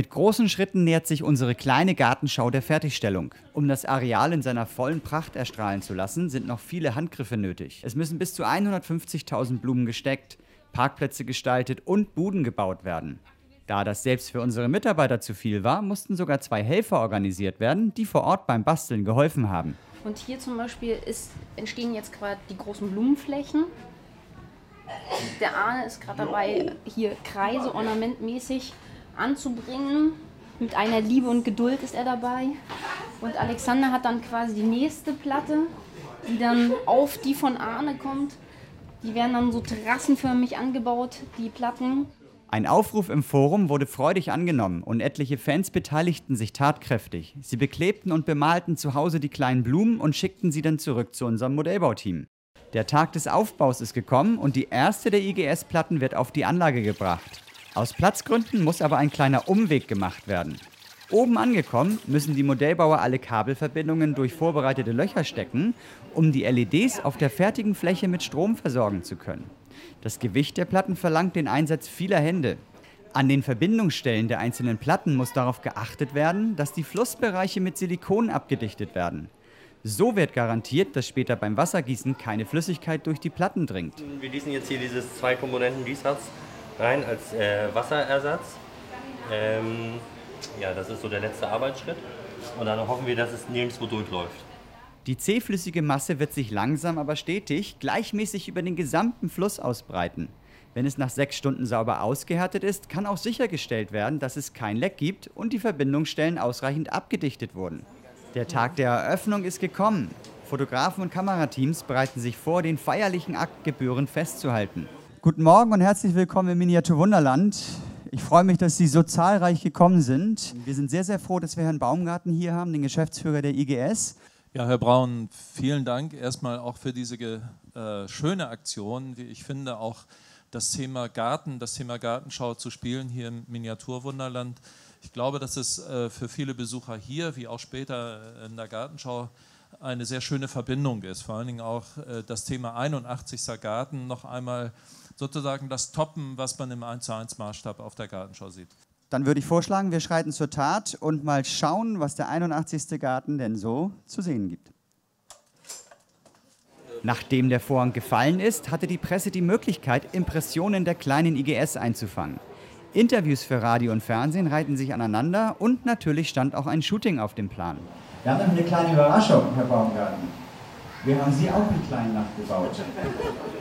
Mit großen Schritten nähert sich unsere kleine Gartenschau der Fertigstellung. Um das Areal in seiner vollen Pracht erstrahlen zu lassen, sind noch viele Handgriffe nötig. Es müssen bis zu 150.000 Blumen gesteckt, Parkplätze gestaltet und Buden gebaut werden. Da das selbst für unsere Mitarbeiter zu viel war, mussten sogar zwei Helfer organisiert werden, die vor Ort beim Basteln geholfen haben. Und hier zum Beispiel ist, entstehen jetzt gerade die großen Blumenflächen. Der Arne ist gerade dabei, hier Kreise ornamentmäßig anzubringen. Mit einer Liebe und Geduld ist er dabei. Und Alexander hat dann quasi die nächste Platte, die dann auf die von Arne kommt. Die werden dann so terrassenförmig angebaut, die Platten. Ein Aufruf im Forum wurde freudig angenommen und etliche Fans beteiligten sich tatkräftig. Sie beklebten und bemalten zu Hause die kleinen Blumen und schickten sie dann zurück zu unserem Modellbauteam. Der Tag des Aufbaus ist gekommen und die erste der IGS-Platten wird auf die Anlage gebracht. Aus Platzgründen muss aber ein kleiner Umweg gemacht werden. Oben angekommen müssen die Modellbauer alle Kabelverbindungen durch vorbereitete Löcher stecken, um die LEDs auf der fertigen Fläche mit Strom versorgen zu können. Das Gewicht der Platten verlangt den Einsatz vieler Hände. An den Verbindungsstellen der einzelnen Platten muss darauf geachtet werden, dass die Flussbereiche mit Silikon abgedichtet werden. So wird garantiert, dass später beim Wassergießen keine Flüssigkeit durch die Platten dringt. Wir gießen jetzt hier dieses zwei Komponenten Gießharz rein als äh, Wasserersatz. Ähm, ja, das ist so der letzte Arbeitsschritt. Und dann hoffen wir, dass es nirgendwo durchläuft. Die zähflüssige Masse wird sich langsam aber stetig gleichmäßig über den gesamten Fluss ausbreiten. Wenn es nach sechs Stunden sauber ausgehärtet ist, kann auch sichergestellt werden, dass es kein Leck gibt und die Verbindungsstellen ausreichend abgedichtet wurden. Der Tag der Eröffnung ist gekommen. Fotografen und Kamerateams bereiten sich vor, den feierlichen Akt gebührend festzuhalten. Guten Morgen und herzlich willkommen im Miniatur Wunderland. Ich freue mich, dass Sie so zahlreich gekommen sind. Wir sind sehr, sehr froh, dass wir Herrn Baumgarten hier haben, den Geschäftsführer der IGS. Ja, Herr Braun, vielen Dank erstmal auch für diese äh, schöne Aktion. Wie ich finde, auch das Thema Garten, das Thema Gartenschau zu spielen hier im Miniaturwunderland. Ich glaube, dass es äh, für viele Besucher hier, wie auch später in der Gartenschau, eine sehr schöne Verbindung ist. Vor allen Dingen auch äh, das Thema 81. Garten noch einmal sozusagen das Toppen, was man im 1 zu 1 Maßstab auf der Gartenschau sieht. Dann würde ich vorschlagen, wir schreiten zur Tat und mal schauen, was der 81. Garten denn so zu sehen gibt. Nachdem der Vorhang gefallen ist, hatte die Presse die Möglichkeit, Impressionen der kleinen IGS einzufangen. Interviews für Radio und Fernsehen reihten sich aneinander und natürlich stand auch ein Shooting auf dem Plan. Wir haben eine kleine Überraschung, Herr Baumgarten. Wir haben Sie auch mit kleinen nachgebaut.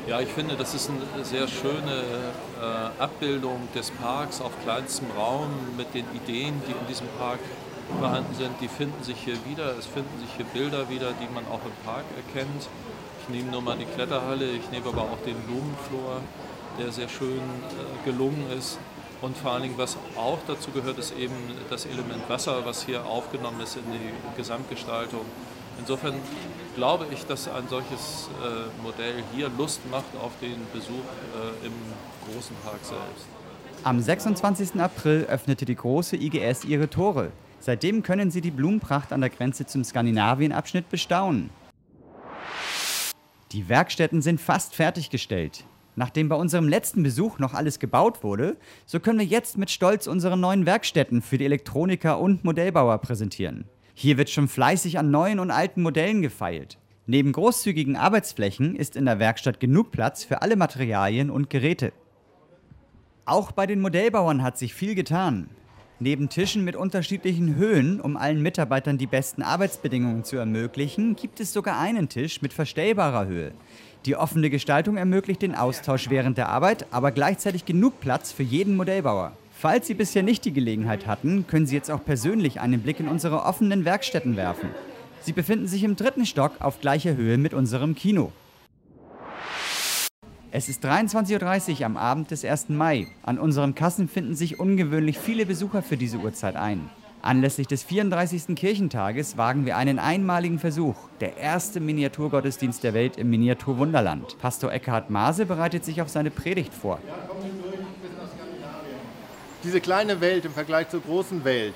Ja, ich finde, das ist eine sehr schöne äh, Abbildung des Parks auf kleinstem Raum mit den Ideen, die in diesem Park vorhanden sind. Die finden sich hier wieder. Es finden sich hier Bilder wieder, die man auch im Park erkennt. Ich nehme nur mal die Kletterhalle, ich nehme aber auch den Blumenflor, der sehr schön äh, gelungen ist. Und vor allen Dingen, was auch dazu gehört, ist eben das Element Wasser, was hier aufgenommen ist in die Gesamtgestaltung. Insofern glaube ich, dass ein solches äh, Modell hier Lust macht auf den Besuch äh, im großen Park selbst. Am 26. April öffnete die große IGS ihre Tore. Seitdem können Sie die Blumenpracht an der Grenze zum Skandinavien-Abschnitt bestaunen. Die Werkstätten sind fast fertiggestellt. Nachdem bei unserem letzten Besuch noch alles gebaut wurde, so können wir jetzt mit Stolz unsere neuen Werkstätten für die Elektroniker und Modellbauer präsentieren. Hier wird schon fleißig an neuen und alten Modellen gefeilt. Neben großzügigen Arbeitsflächen ist in der Werkstatt genug Platz für alle Materialien und Geräte. Auch bei den Modellbauern hat sich viel getan. Neben Tischen mit unterschiedlichen Höhen, um allen Mitarbeitern die besten Arbeitsbedingungen zu ermöglichen, gibt es sogar einen Tisch mit verstellbarer Höhe. Die offene Gestaltung ermöglicht den Austausch während der Arbeit, aber gleichzeitig genug Platz für jeden Modellbauer. Falls Sie bisher nicht die Gelegenheit hatten, können Sie jetzt auch persönlich einen Blick in unsere offenen Werkstätten werfen. Sie befinden sich im dritten Stock auf gleicher Höhe mit unserem Kino. Es ist 23.30 Uhr am Abend des 1. Mai. An unseren Kassen finden sich ungewöhnlich viele Besucher für diese Uhrzeit ein. Anlässlich des 34. Kirchentages wagen wir einen einmaligen Versuch. Der erste Miniaturgottesdienst der Welt im Miniaturwunderland. Pastor Eckhard Maase bereitet sich auf seine Predigt vor diese kleine Welt im Vergleich zur großen Welt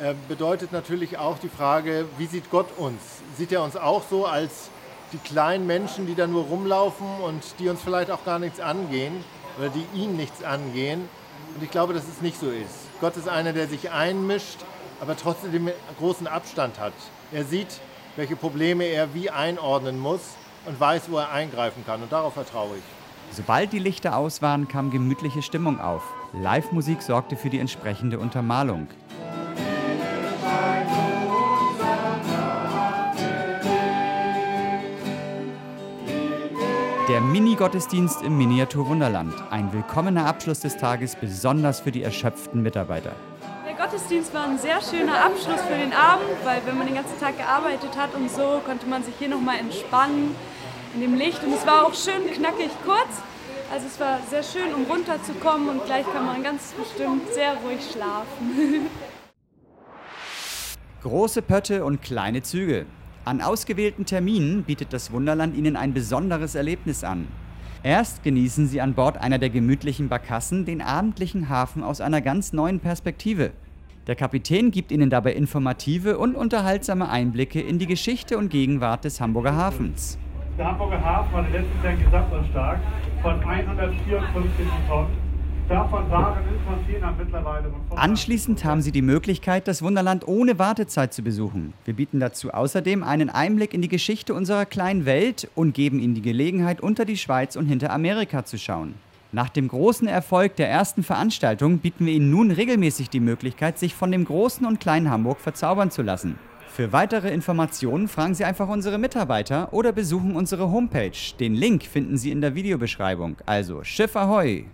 äh, bedeutet natürlich auch die Frage, wie sieht Gott uns? Sieht er uns auch so als die kleinen Menschen, die da nur rumlaufen und die uns vielleicht auch gar nichts angehen oder die ihn nichts angehen? Und ich glaube, dass es nicht so ist. Gott ist einer, der sich einmischt, aber trotzdem großen Abstand hat. Er sieht, welche Probleme er wie einordnen muss und weiß, wo er eingreifen kann. Und darauf vertraue ich. Sobald die Lichter aus waren, kam gemütliche Stimmung auf. Live-Musik sorgte für die entsprechende Untermalung. Der Mini-Gottesdienst im Miniatur-Wunderland. Ein willkommener Abschluss des Tages, besonders für die erschöpften Mitarbeiter. Der Gottesdienst war ein sehr schöner Abschluss für den Abend, weil wenn man den ganzen Tag gearbeitet hat und so, konnte man sich hier nochmal entspannen in dem Licht. Und es war auch schön knackig kurz. Also es war sehr schön, um runterzukommen und gleich kann man ganz bestimmt sehr ruhig schlafen. Große Pötte und kleine Züge. An ausgewählten Terminen bietet das Wunderland Ihnen ein besonderes Erlebnis an. Erst genießen Sie an Bord einer der gemütlichen Barkassen den abendlichen Hafen aus einer ganz neuen Perspektive. Der Kapitän gibt Ihnen dabei informative und unterhaltsame Einblicke in die Geschichte und Gegenwart des Hamburger Hafens. Der Hamburger Hafen war letztes Jahr Gesamtanschlag von 154 Tonnen. Anschließend haben Sie die Möglichkeit, das Wunderland ohne Wartezeit zu besuchen. Wir bieten dazu außerdem einen Einblick in die Geschichte unserer kleinen Welt und geben Ihnen die Gelegenheit, unter die Schweiz und hinter Amerika zu schauen. Nach dem großen Erfolg der ersten Veranstaltung bieten wir Ihnen nun regelmäßig die Möglichkeit, sich von dem großen und kleinen Hamburg verzaubern zu lassen. Für weitere Informationen fragen Sie einfach unsere Mitarbeiter oder besuchen unsere Homepage. Den Link finden Sie in der Videobeschreibung. Also Schiff Ahoi!